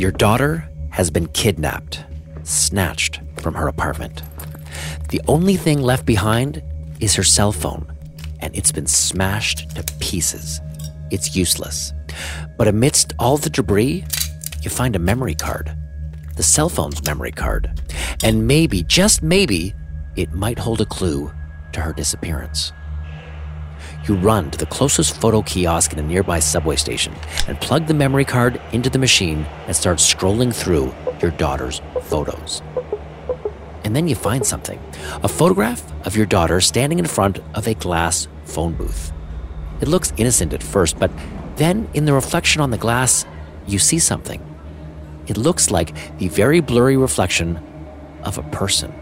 Your daughter has been kidnapped, snatched from her apartment. The only thing left behind is her cell phone, and it's been smashed to pieces. It's useless. But amidst all the debris, you find a memory card. The cell phone's memory card. And maybe, just maybe, it might hold a clue to her disappearance. You run to the closest photo kiosk in a nearby subway station and plug the memory card into the machine and start scrolling through your daughter's photos. And then you find something a photograph of your daughter standing in front of a glass phone booth. It looks innocent at first, but then in the reflection on the glass, you see something. It looks like the very blurry reflection of a person.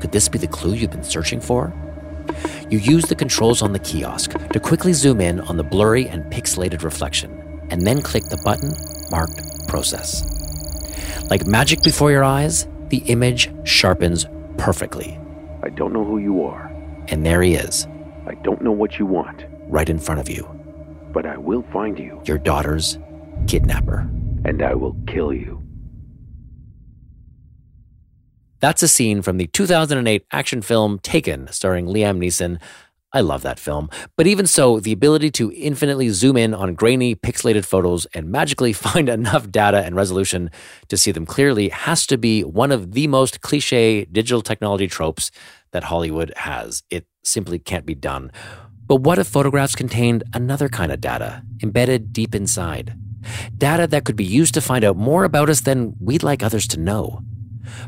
Could this be the clue you've been searching for? You use the controls on the kiosk to quickly zoom in on the blurry and pixelated reflection, and then click the button marked Process. Like magic before your eyes, the image sharpens perfectly. I don't know who you are. And there he is, I don't know what you want, right in front of you, but I will find you, your daughter's kidnapper. and I will kill you. That's a scene from the 2008 action film Taken, starring Liam Neeson. I love that film. But even so, the ability to infinitely zoom in on grainy, pixelated photos and magically find enough data and resolution to see them clearly has to be one of the most cliche digital technology tropes that Hollywood has. It simply can't be done. But what if photographs contained another kind of data embedded deep inside? Data that could be used to find out more about us than we'd like others to know.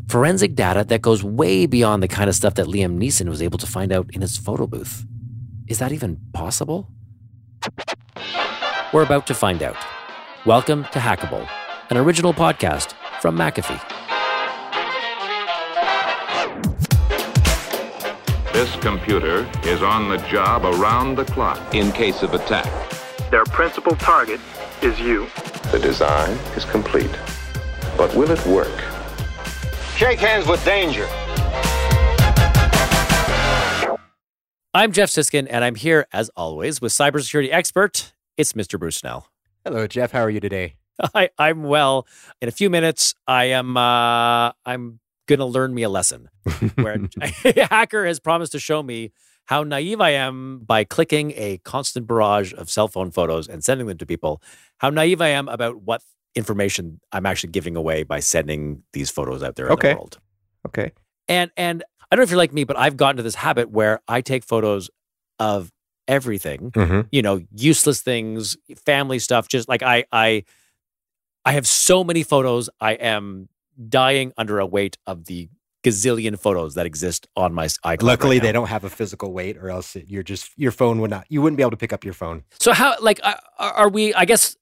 Forensic data that goes way beyond the kind of stuff that Liam Neeson was able to find out in his photo booth. Is that even possible? We're about to find out. Welcome to Hackable, an original podcast from McAfee. This computer is on the job around the clock. in case of attack. Their principal target is you. The design is complete. But will it work? Shake hands with danger. I'm Jeff Siskind, and I'm here, as always, with cybersecurity expert. It's Mr. Bruce Snell. Hello, Jeff. How are you today? I, I'm well. In a few minutes, I am. Uh, I'm gonna learn me a lesson. Where a hacker has promised to show me how naive I am by clicking a constant barrage of cell phone photos and sending them to people. How naive I am about what information I'm actually giving away by sending these photos out there in Okay. the world. Okay. And and I don't know if you're like me, but I've gotten to this habit where I take photos of everything Mm-hmm. you know useless things family stuff just like i i i have so many photos i am dying under a weight of the gazillion photos that exist on my iCloud Luckily, right they don't have a physical weight, or else it, you're just your phone would not. You wouldn't be able to pick up your phone. so how like are, are we i guess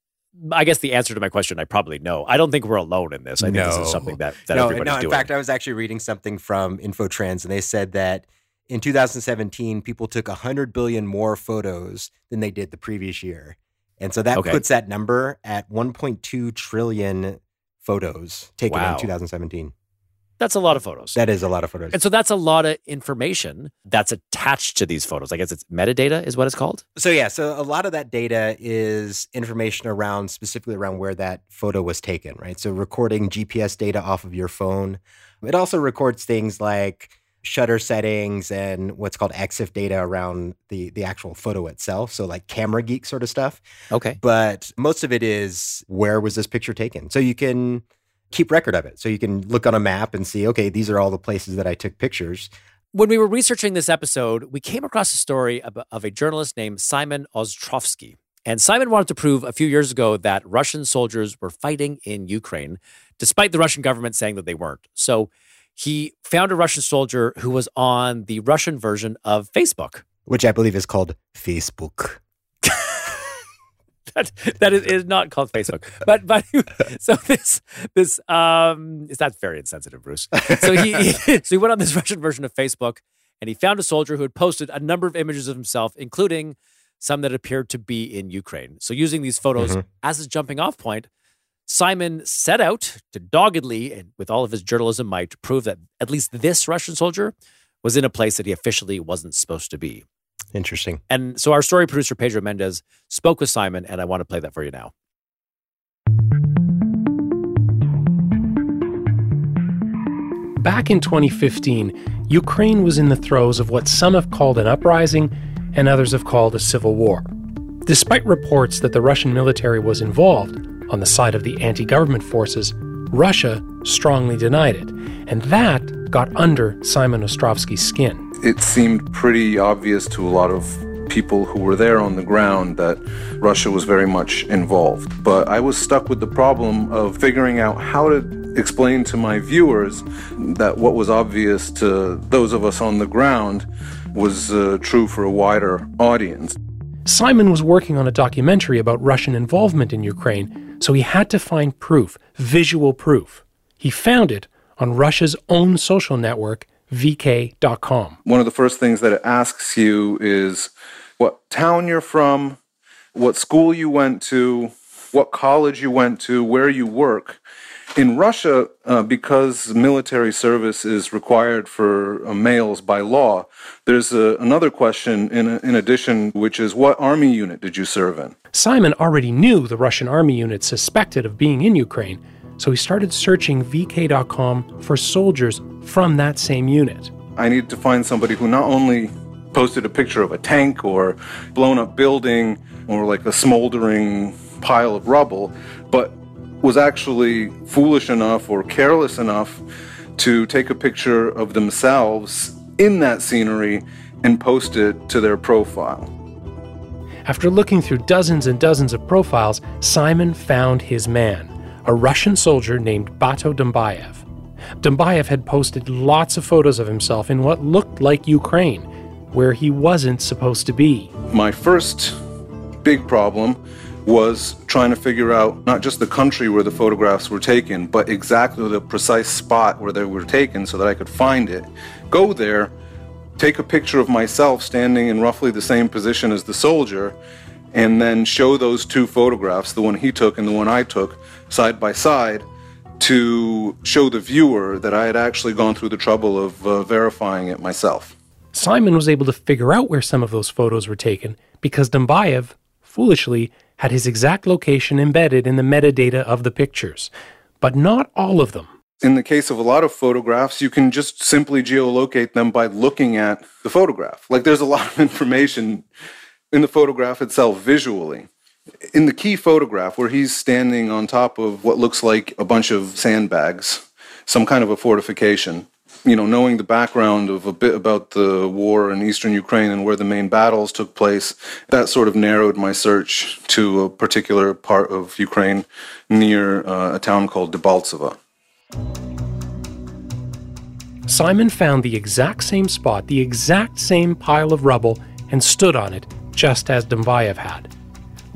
i guess the answer to my question i probably know i don't think we're alone in this i think this is something that that no, everybody's no. In doing fact, I was actually reading something from Infotrends, and they said that in 2017, people took 100 billion more photos than they did the previous year, and so that Okay. puts that number at 1.2 trillion photos taken Wow. in 2017. That's a lot of photos That is a lot of photos. and so that's a lot of information that's attached to these photos i guess it's metadata is what it's called So yeah, so a lot of that data is information around specifically around where that photo was taken, right? So recording GPS data off of your phone. It also records things like shutter settings and what's called EXIF data around the the actual photo itself. So like camera geek sort of stuff. okay But most of it is where was this picture taken? So you can keep record of it. So you can look on a map and see, okay, these are all the places that I took pictures. when we were researching this episode, we came across a story of, of a journalist named Simon Ostrovsky. And Simon wanted to prove a few years ago that Russian soldiers were fighting in Ukraine, despite the Russian government saying that they weren't. So he found a Russian soldier who was on the Russian version of Facebook. Which I believe is called Facebook. That, that is, is not called Facebook, but but so this this um is that's very insensitive, Bruce. So he, he so he went on this Russian version of Facebook and he found a soldier who had posted a number of images of himself, including some that appeared to be in Ukraine. So using these photos Mhm. as his jumping off point, Simon set out to doggedly and with all of his journalism might to prove that at least this Russian soldier was in a place that he officially wasn't supposed to be. Interesting. And so our story producer, Pedro Mendez, spoke with Simon, and I want to play that for you now. Back in 2015, Ukraine was in the throes of what some have called an uprising and others have called a civil war. Despite reports that the Russian military was involved on the side of the anti government forces, Russia strongly denied it, and that got under Simon Ostrovsky's skin. It seemed pretty obvious to a lot of people who were there on the ground that Russia was very much involved. But I was stuck with the problem of figuring out how to explain to my viewers that what was obvious to those of us on the ground was uh, true for a wider audience. Simon was working on a documentary about Russian involvement in Ukraine, so he had to find proof, visual proof. He found it on Russia's own social network, VK.com. One of the first things that it asks you is what town you're from, what school you went to, what college you went to, where you work. In Russia, uh, because military service is required for uh, males by law, there's a, another question in, in addition, which is what army unit did you serve in? Simon already knew the Russian army unit suspected of being in Ukraine, so he started searching VK.com for soldiers from that same unit. I needed to find somebody who not only posted a picture of a tank or blown up building or like a smoldering pile of rubble, but was actually foolish enough or careless enough to take a picture of themselves in that scenery and post it to their profile. After looking through dozens and dozens of profiles, Simon found his man, a Russian soldier named Bato Dumbayev. Dumbayev had posted lots of photos of himself in what looked like Ukraine, where he wasn't supposed to be. My first big problem was trying to figure out not just the country where the photographs were taken, but exactly the precise spot where they were taken so that I could find it. Go there, take a picture of myself standing in roughly the same position as the soldier, and then show those two photographs, the one he took and the one I took, side by side, to show the viewer that I had actually gone through the trouble of uh, verifying it myself. Simon was able to figure out where some of those photos were taken because Dumbayev, foolishly, had his exact location embedded in the metadata of the pictures, but not all of them. In the case of a lot of photographs, you can just simply geolocate them by looking at the photograph. Like there's a lot of information in the photograph itself visually. In the key photograph, where he's standing on top of what looks like a bunch of sandbags, some kind of a fortification, you know, knowing the background of a bit about the war in eastern Ukraine and where the main battles took place, that sort of narrowed my search to a particular part of Ukraine near uh, a town called Debaltseve. Simon found the exact same spot, the exact same pile of rubble, and stood on it, just as Dumbayev had.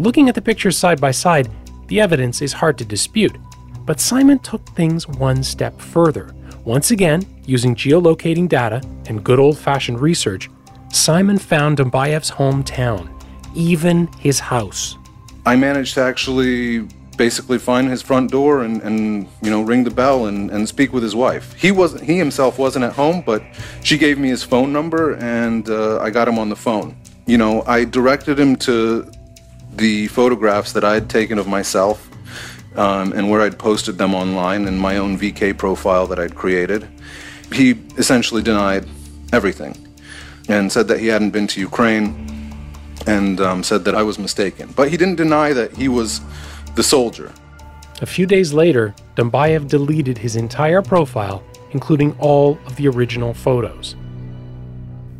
Looking at the pictures side by side, the evidence is hard to dispute, but Simon took things one step further. Once again, using geolocating data and good old fashioned research, Simon found Dumbayev's hometown, even his house. I managed to actually basically find his front door and, and you know ring the bell and, and speak with his wife. He wasn't he himself wasn't at home, but she gave me his phone number and uh, I got him on the phone. You know, I directed him to the photographs that I had taken of myself um, and where I'd posted them online in my own VK profile that I'd created. He essentially denied everything and said that he hadn't been to Ukraine and um, said that I was mistaken. But he didn't deny that he was the soldier. A few days later, Dumbayev deleted his entire profile, including all of the original photos.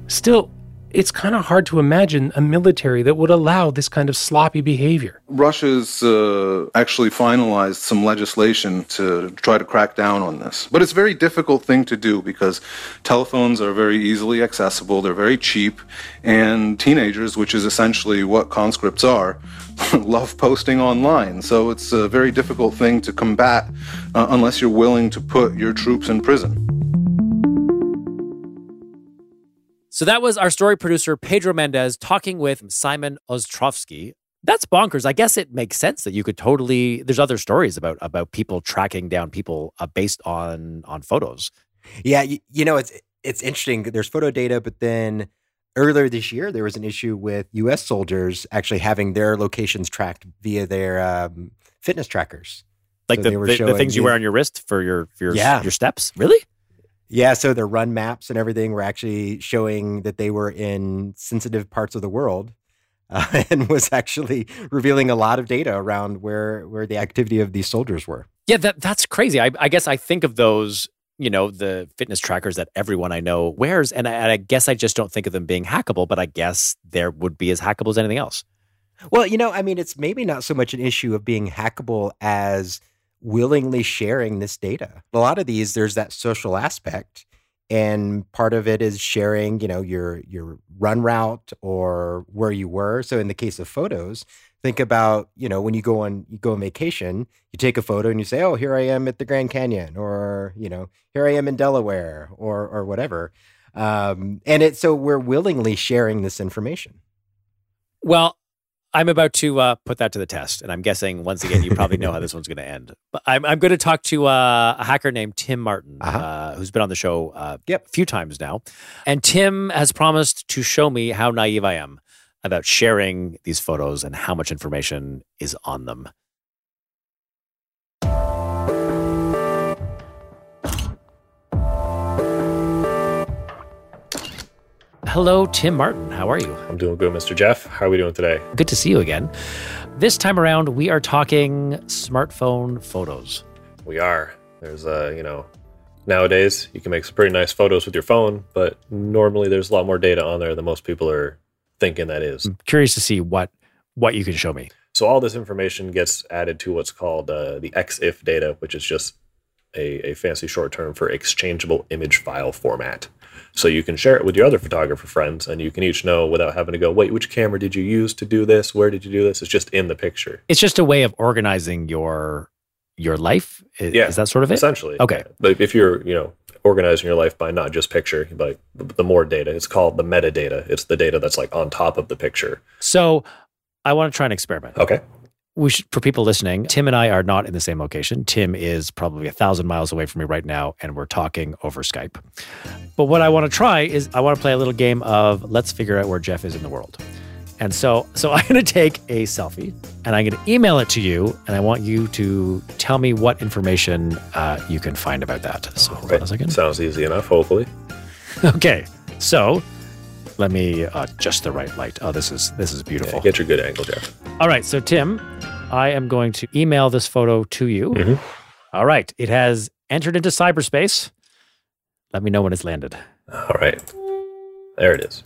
Still, it's kind of hard to imagine a military that would allow this kind of sloppy behavior. Russia's uh, actually finalized some legislation to try to crack down on this. But it's a very difficult thing to do because telephones are very easily accessible, they're very cheap, and teenagers, which is essentially what conscripts are, love posting online. So it's a very difficult thing to combat uh, unless you're willing to put your troops in prison. So that was our story producer, Pedro Mendez, talking with Simon Ostrovsky. That's bonkers. I guess it makes sense that you could totally. There's other stories about about people tracking down people uh, based on on photos. Yeah, you, you know it's it's interesting. There's photo data, but then earlier this year there was an issue with U.S. soldiers actually having their locations tracked via their um, fitness trackers, like So the, the, the things you wear on your wrist for your for your Yeah. your steps. Really? Yeah, so their run maps and everything were actually showing that they were in sensitive parts of the world, uh, and was actually revealing a lot of data around where where the activity of these soldiers were. Yeah, that that's crazy. I, I guess I think of those, you know, the fitness trackers that everyone I know wears, and I, and I guess I just don't think of them being hackable. But I guess there would be as hackable as anything else. Well, you know, I mean, it's maybe not so much an issue of being hackable as willingly sharing this data. A lot of these, there's that social aspect, and part of it is sharing, you know, your your run route or where you were. So in the case of photos, think about, you know, when you go on you go on vacation, you take a photo and you say, "Oh, here I am at the Grand Canyon," or you know, "Here I am in Delaware," or or whatever. Um, and it so we're willingly sharing this information. Well, I'm about to uh, put that to the test, and I'm guessing once again you probably know how this one's going to end. But I'm, I'm going to talk to uh, a hacker named Tim Martin, Uh-huh. uh, who's been on the show uh, Yep. a few times now, and Tim has promised to show me how naive I am about sharing these photos and how much information is on them. Hello, Tim Martin. How are you? I'm doing good, Mr. Jeff. How are we doing today? Good to see you again. This time around, we are talking smartphone photos. We are. There's, uh, you know, nowadays you can make some pretty nice photos with your phone, but normally there's a lot more data on there than most people are thinking that is. I'm curious to see what what you can show me. So all this information gets added to what's called uh, the EXIF data, which is just a, a fancy short term for exchangeable image file format. So you can share it with your other photographer friends, and you can each know without having to go, wait, which camera did you use to do this? Where did you do this? It's just in the picture. It's just a way of organizing your your life. I- Yeah, Is that sort of it? Essentially. Okay. Yeah. But if you're, you know, organizing your life by not just picture, but the, the more data, it's called the metadata. It's the data that's like on top of the picture. So I want to try an experiment. Okay. We should, for people listening, Tim and I are not in the same location. Tim is probably a thousand miles away from me right now, and we're talking over Skype. But what I want to try is I want to play a little game of let's figure out where Jeff is in the world. And so, so I'm going to take a selfie and I'm going to email it to you, and I want you to tell me what information uh, you can find about that. So, hold on a second. Sounds easy enough, hopefully. Okay, so let me uh, adjust the right light. Oh, this is this is Yeah, beautiful. get your good angle, Jeff. All right, so Tim, I am going to email this photo to you. Mhm. All right, it has entered into cyberspace. Let me know when it's landed. All right. There it is.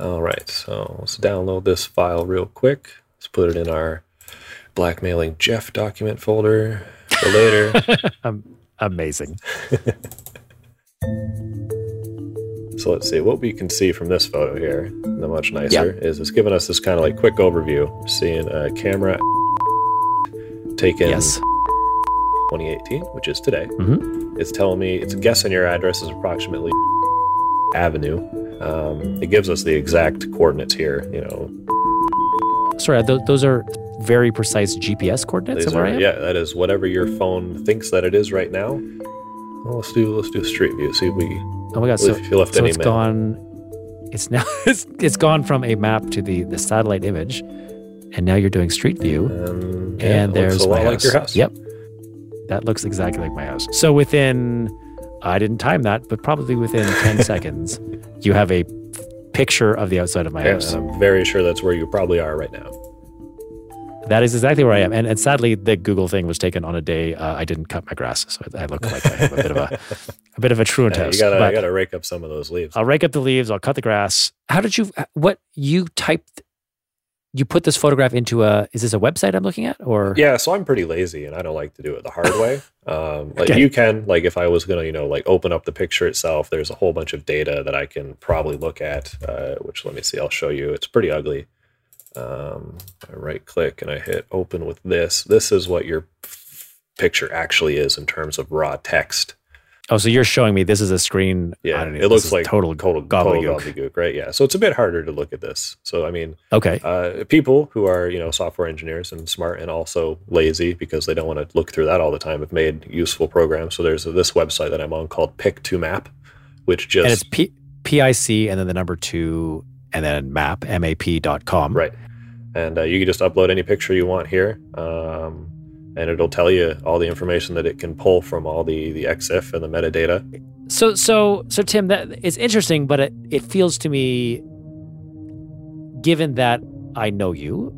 All right. So let's download this file real quick. Let's put it in our blackmailing Jeff document folder for later. Amazing. So let's see what we can see from this photo here. The much nicer is it's giving us this kind of like quick overview. Seeing a camera taken Yes. 2018, which is today. Mhm. It's telling me it's guessing your address is approximately Avenue. Um, it gives us the exact coordinates here. You know, Sorry, th- those are very precise GPS coordinates these of where are, yeah, that is whatever your phone thinks that it is right now. Well, let's do let's do Street View. See if we Oh my god! So, if you left so any it's mail. gone. It's now it's, it's gone from a map to the the satellite image, and now you're doing Street View. Um, yeah, and there's a lot my like your house. Yep, that looks exactly like my house. So within, I didn't time that, but probably within ten seconds, you have a picture of the outside of my Yeah, house. I'm very sure that's where you probably are right now. That is exactly where I am. And, and sadly, the Google thing was taken on a day uh, I didn't cut my grass, so I look like I have a bit of a a bit of a truant Yeah, house. you gotta you gotta rake up some of those leaves. I'll rake up the leaves. I'll cut the grass. How did you? What you typed? You put this photograph into a? Is this a website I'm looking at, or Yeah, so I'm pretty lazy and I don't like to do it the hard way. Um, like Okay. you can, like if I was gonna, you know, like open up the picture itself, there's a whole bunch of data that I can probably look at. Uh, which let me see, I'll show you. It's pretty ugly. Um, I right click and I hit open with this. This is what your f- picture actually is in terms of raw text. Oh, so you're showing me this is a screen. Yeah, know, it looks like total total gobbledygook. total gobbledygook, right? Yeah, so it's a bit harder to look at this. So I mean, Okay. uh, people who are you know software engineers and smart and also lazy because they don't want to look through that all the time have made useful programs. So there's this website that I'm on called Pic2Map, which just and it's P P I C and then the number two and then map M A P dot com. right, and uh, you can just upload any picture you want here. Um, and it'll tell you all the information that it can pull from all the the EXIF and the metadata. So so so Tim, that is interesting, but it, it feels to me, given that I know you,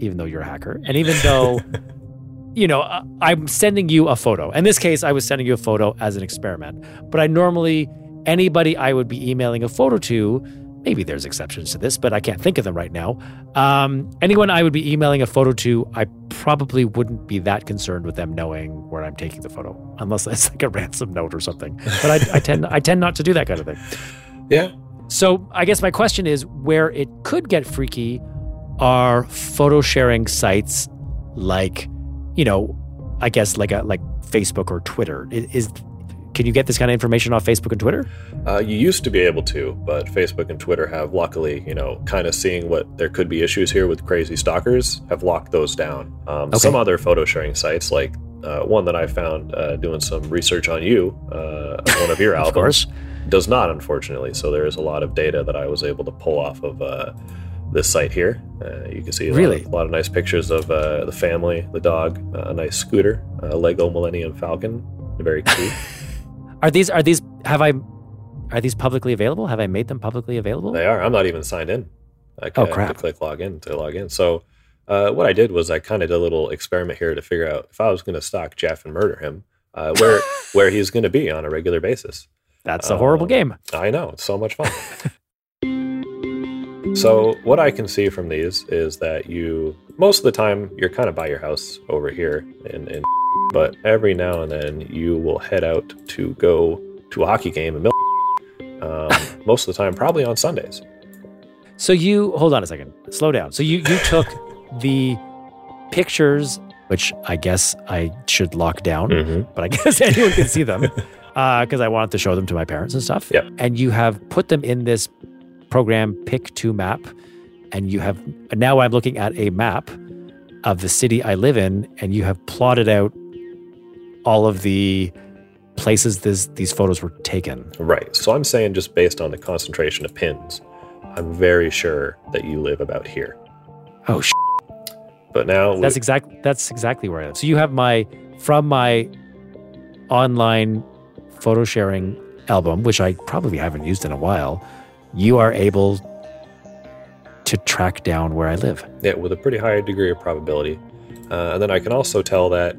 even though you're a hacker, and even though you know I'm sending you a photo. In this case, I was sending you a photo as an experiment, but I normally anybody I would be emailing a photo to. Maybe there's exceptions to this, but I can't think of them right now. Um, anyone I would be emailing a photo to, I probably wouldn't be that concerned with them knowing where I'm taking the photo, unless it's like a ransom note or something. But I, I tend I tend not to do that kind of thing. Yeah. So I guess my question is, where it could get freaky are photo sharing sites like, you know, I guess like a like Facebook or Twitter. I- Is, can you get this kind of information off Facebook and Twitter? Uh, you used to be able to, but Facebook and Twitter have luckily, you know, kind of seeing what there could be issues here with crazy stalkers, have locked those down. Um, Okay. Some other photo sharing sites, like uh, one that I found uh, doing some research on you, uh, on one of your Of albums, course. does not, unfortunately. So there is a lot of data that I was able to pull off of uh, this site here. Uh, you can see a, Really? lot, of, a lot of nice pictures of uh, the family, the dog, uh, a nice scooter, a Lego Millennium Falcon, very cute. Are these are these have I are these publicly available? Have I made them publicly available? They are. I'm not even signed in. I Oh, have to click log in to log in. So uh, what I did was I kind of did a little experiment here to figure out if I was going to stalk Jeff and murder him, uh, where where he's going to be on a regular basis. That's a horrible Um, game. I know it's so much fun. so what I can see from these is that you most of the time you're kind of by your house over here in, in but every now and then you will head out to go to a hockey game in Mil- um, most of the time probably on Sundays. So you hold on a second. Slow down. So you you took the pictures, which I guess I should lock down, Mhm. but I guess anyone can see them because I wanted to show them to my parents and stuff. Yep. And you have put them in this program Pick to Map, and you have now I'm looking at a map of the city I live in, and you have plotted out all of the places this, these photos were taken. Right. So I'm saying just based on the concentration of pins, I'm very sure that you live about here. Oh, sh- But now That's exactly That's exactly where I live. So you have my from my online photo sharing album, which I probably haven't used in a while. You are able to track down where I live. Yeah, with a pretty high degree of probability. Uh, and then I can also tell that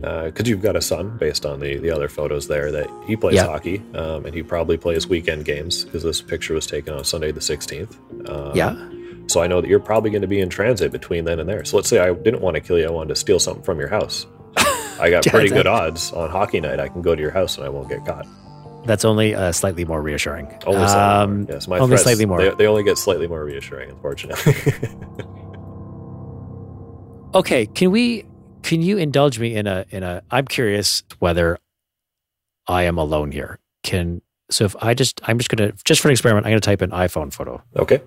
because you've got a son, based on the the other photos there, that he plays Yeah. hockey um, and he probably plays weekend games because this picture was taken on Sunday the 16th. Um, Yeah. So I know that you're probably going to be in transit between then and there. So let's say I didn't want to kill you, I wanted to steal something from your house. I got pretty good odds on hockey night. I can go to your house and I won't get caught. That's only uh, slightly more reassuring. Only slightly Um, more. Yes, my only slightly more. They, they only get slightly more reassuring, unfortunately. Okay, can we? Can you indulge me in a in a? I'm curious whether I am alone here. Can so if I just I'm just gonna just for an experiment I'm gonna type in iPhone photo. okay.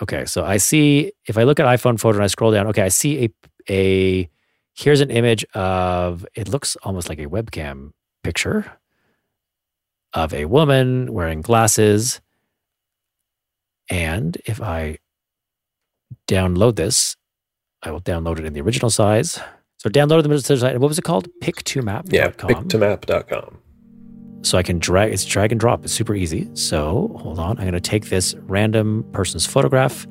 Okay, so I see if I look at iPhone photo and I scroll down, okay, I see a a here's an image of it looks almost like a webcam picture of a woman wearing glasses. And if I download this, I will download it in the original size. So download the original size. What was it called? Pic2map.com. Yeah, pic2map.com. So I can drag, it's drag and drop. It's super easy. So hold on. I'm going to take this random person's photograph,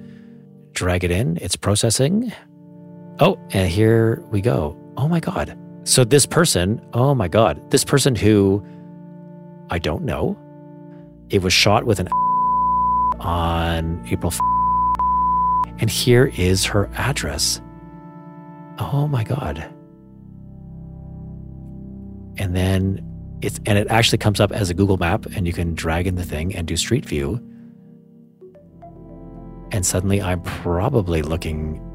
drag it in. It's processing. Oh, and here we go. Oh my God. So this person, oh my God, this person who I don't know, it was shot with an on April. And here is her address. Oh my God. And then it's and it actually comes up as a Google map and you can drag in the thing and do street view. And suddenly I'm probably looking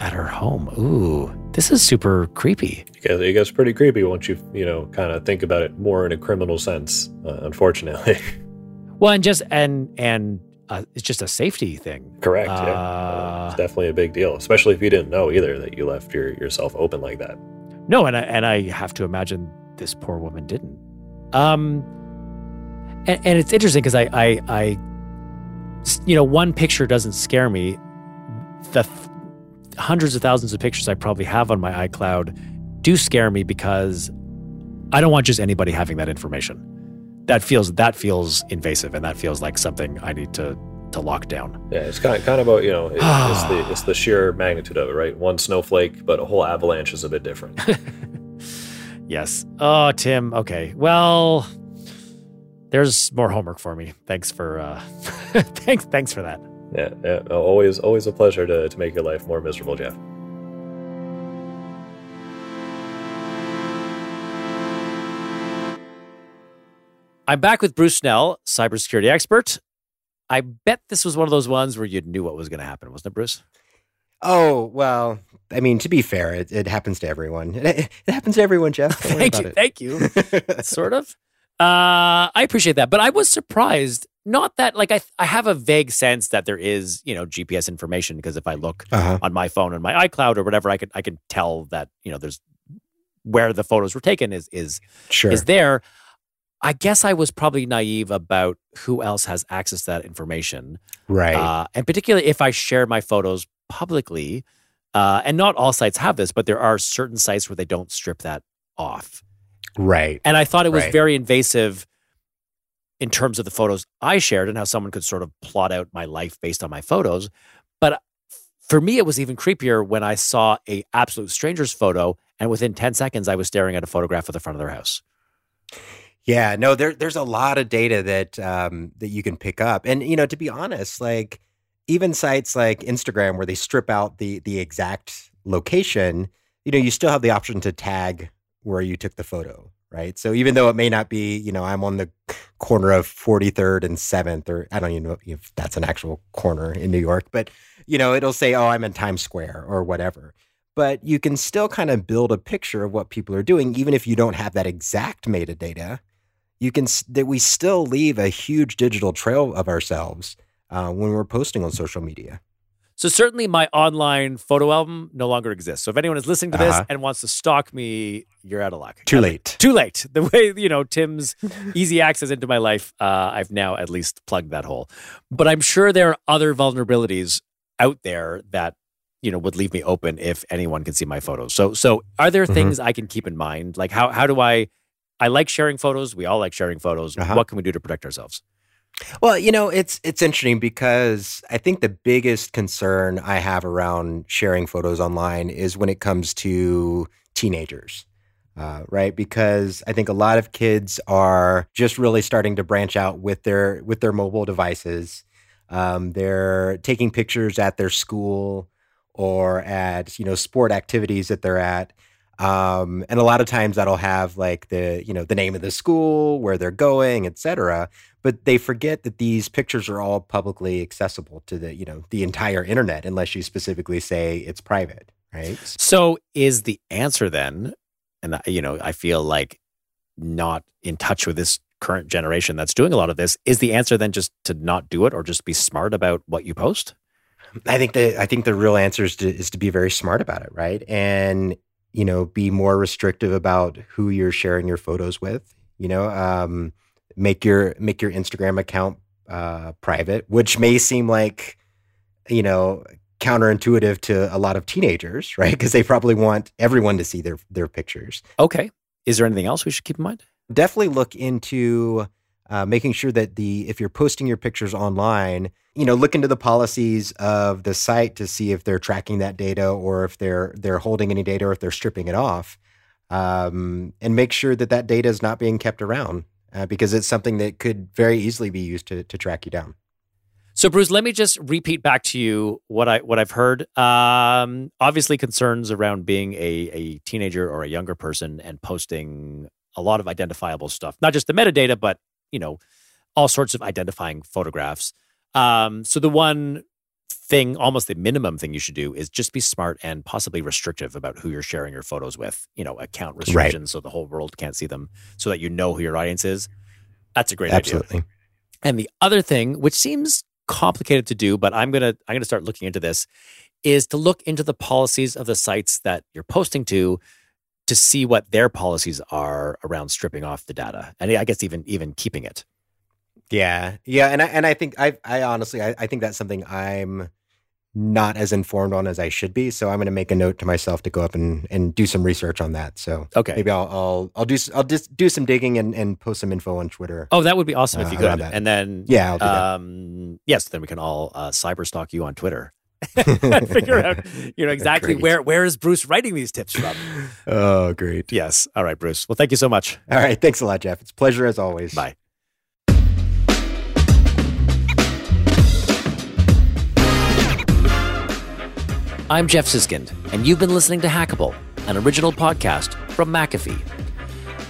at her home. Ooh, this is super creepy. It gets, it gets pretty creepy once you, you know, kind of think about it more in a criminal sense, uh, unfortunately. Well, and just and and uh, it's just a safety thing. Correct. yeah. Uh, it's definitely a big deal, especially if you didn't know either that you left your, yourself open like that. No, and I, and I have to imagine this poor woman didn't. Um, and, and it's interesting because I, I, I, you know, one picture doesn't scare me. The th- hundreds of thousands of pictures I probably have on my iCloud do scare me because I don't want just anybody having that information. That feels that feels invasive, and that feels like something I need to to lock down. Yeah, it's kind of, kind of about you know it, it's the it's the sheer magnitude of it, right? One snowflake, but a whole avalanche is a bit different. yes. Oh, Tim. Okay. Well, there's more homework for me. Thanks for uh, thanks thanks for that. Yeah, yeah. Always always a pleasure to to make your life more miserable, Jeff. I'm back with Bruce Snell, cybersecurity expert. I bet this was one of those ones where you knew what was going to happen, wasn't it, Bruce? Oh, well, I mean, to be fair, it, it happens to everyone. It, it, happens to everyone, Jeff. thank you. Thank you. sort of. Uh, I appreciate that. But I was surprised. Not that, like, I, I have a vague sense that there is, you know, GPS information because if I look uh-huh. on my phone and my iCloud or whatever, I can I can tell that, you know, there's where the photos were taken is is sure. is there. I guess I was probably naive about who else has access to that information. Right. Uh, and particularly if I share my photos publicly, uh, and not all sites have this, but there are certain sites where they don't strip that off. Right. And I thought it was right. very invasive in terms of the photos I shared and how someone could sort of plot out my life based on my photos. But for me, it was even creepier when I saw a absolute stranger's photo, and within 10 seconds, I was staring at a photograph of the front of their house. Yeah, no, there, there's a lot of data that um, that you can pick up, and you know, to be honest, like even sites like Instagram where they strip out the the exact location, you know, you still have the option to tag where you took the photo, right? So even though it may not be, you know, I'm on the corner of 43rd and 7th, or I don't even know if that's an actual corner in New York, but you know, it'll say, oh, I'm in Times Square or whatever. But you can still kind of build a picture of what people are doing, even if you don't have that exact metadata you can that we still leave a huge digital trail of ourselves uh, when we're posting on social media. So certainly, my online photo album no longer exists. So if anyone is listening to this uh-huh. and wants to stalk me, you're out of luck. Too late. Too late. The way you know Tim's easy access into my life, uh, I've now at least plugged that hole. But I'm sure there are other vulnerabilities out there that you know would leave me open if anyone can see my photos. So so are there mm-hmm. things I can keep in mind? Like how how do I I like sharing photos. We all like sharing photos. Uh-huh. What can we do to protect ourselves? Well, you know, it's it's interesting because I think the biggest concern I have around sharing photos online is when it comes to teenagers. Uh, right because i think a lot of kids are just really starting to branch out with their with their mobile devices um, they're taking pictures at their school or at you know sport activities that they're at um, and a lot of times that'll have like the, you know, the name of the school, where they're going, etc. But they forget that these pictures are all publicly accessible to the, you know, the entire internet, unless you specifically say it's private, right? So is the answer then, and you know, I feel like not in touch with this current generation that's doing a lot of this, is the answer then just to not do it or just be smart about what you post? I think the I think the real answer is to is to be very smart about it, right? And you know, be more restrictive about who you're sharing your photos with. You know, um, make your make your Instagram account uh, private, which may seem like, you know, counterintuitive to a lot of teenagers, right? Because they probably want everyone to see their their pictures. Okay. Is there anything else we should keep in mind? Definitely look into uh, making sure that the if you're posting your pictures online, you know, look into the policies of the site to see if they're tracking that data or if they're they're holding any data or if they're stripping it off, um, and make sure that that data is not being kept around uh, because it's something that could very easily be used to to track you down. So, Bruce, let me just repeat back to you what I what I've heard. Um, obviously, concerns around being a a teenager or a younger person and posting a lot of identifiable stuff, not just the metadata, but you know, all sorts of identifying photographs. Um, so the one thing, almost the minimum thing you should do is just be smart and possibly restrictive about who you're sharing your photos with. You know, account restrictions right. so the whole world can't see them, so that you know who your audience is. That's a great Absolutely. idea. And the other thing, which seems complicated to do, but I'm gonna I'm gonna start looking into this, is to look into the policies of the sites that you're posting to to see what their policies are around stripping off the data and I guess even even keeping it. Yeah, yeah, and I and I think I I honestly I, I think that's something I'm not as informed on as I should be. So I'm going to make a note to myself to go up and, and do some research on that. So Okay. maybe I'll I'll I'll do i'll just do some digging and, and post some info on Twitter. Oh, that would be awesome if Uh, you could. that. And then, Yeah, I'll do that. um, yes, then we can all uh, cyber stalk you on Twitter figure out, you know, exactly Great. where where is Bruce writing these tips from. Oh, great. yes. All right, Bruce. Well, thank you so much. All right. Thanks a lot, Jeff. It's a pleasure as always. Bye. I'm Jeff Siskind, and you've been listening to Hackable, an original podcast from McAfee.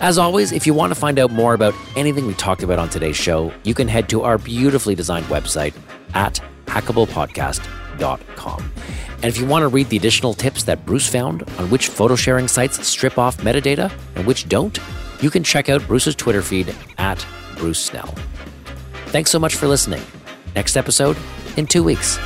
As always, if you want to find out more about anything we talked about on today's show, you can head to our beautifully designed website at hackablepodcast.com. And if you want to read the additional tips that Bruce found on which photo sharing sites strip off metadata and which don't, you can check out Bruce's Twitter feed at Bruce Snell. Thanks so much for listening. Next episode in two weeks.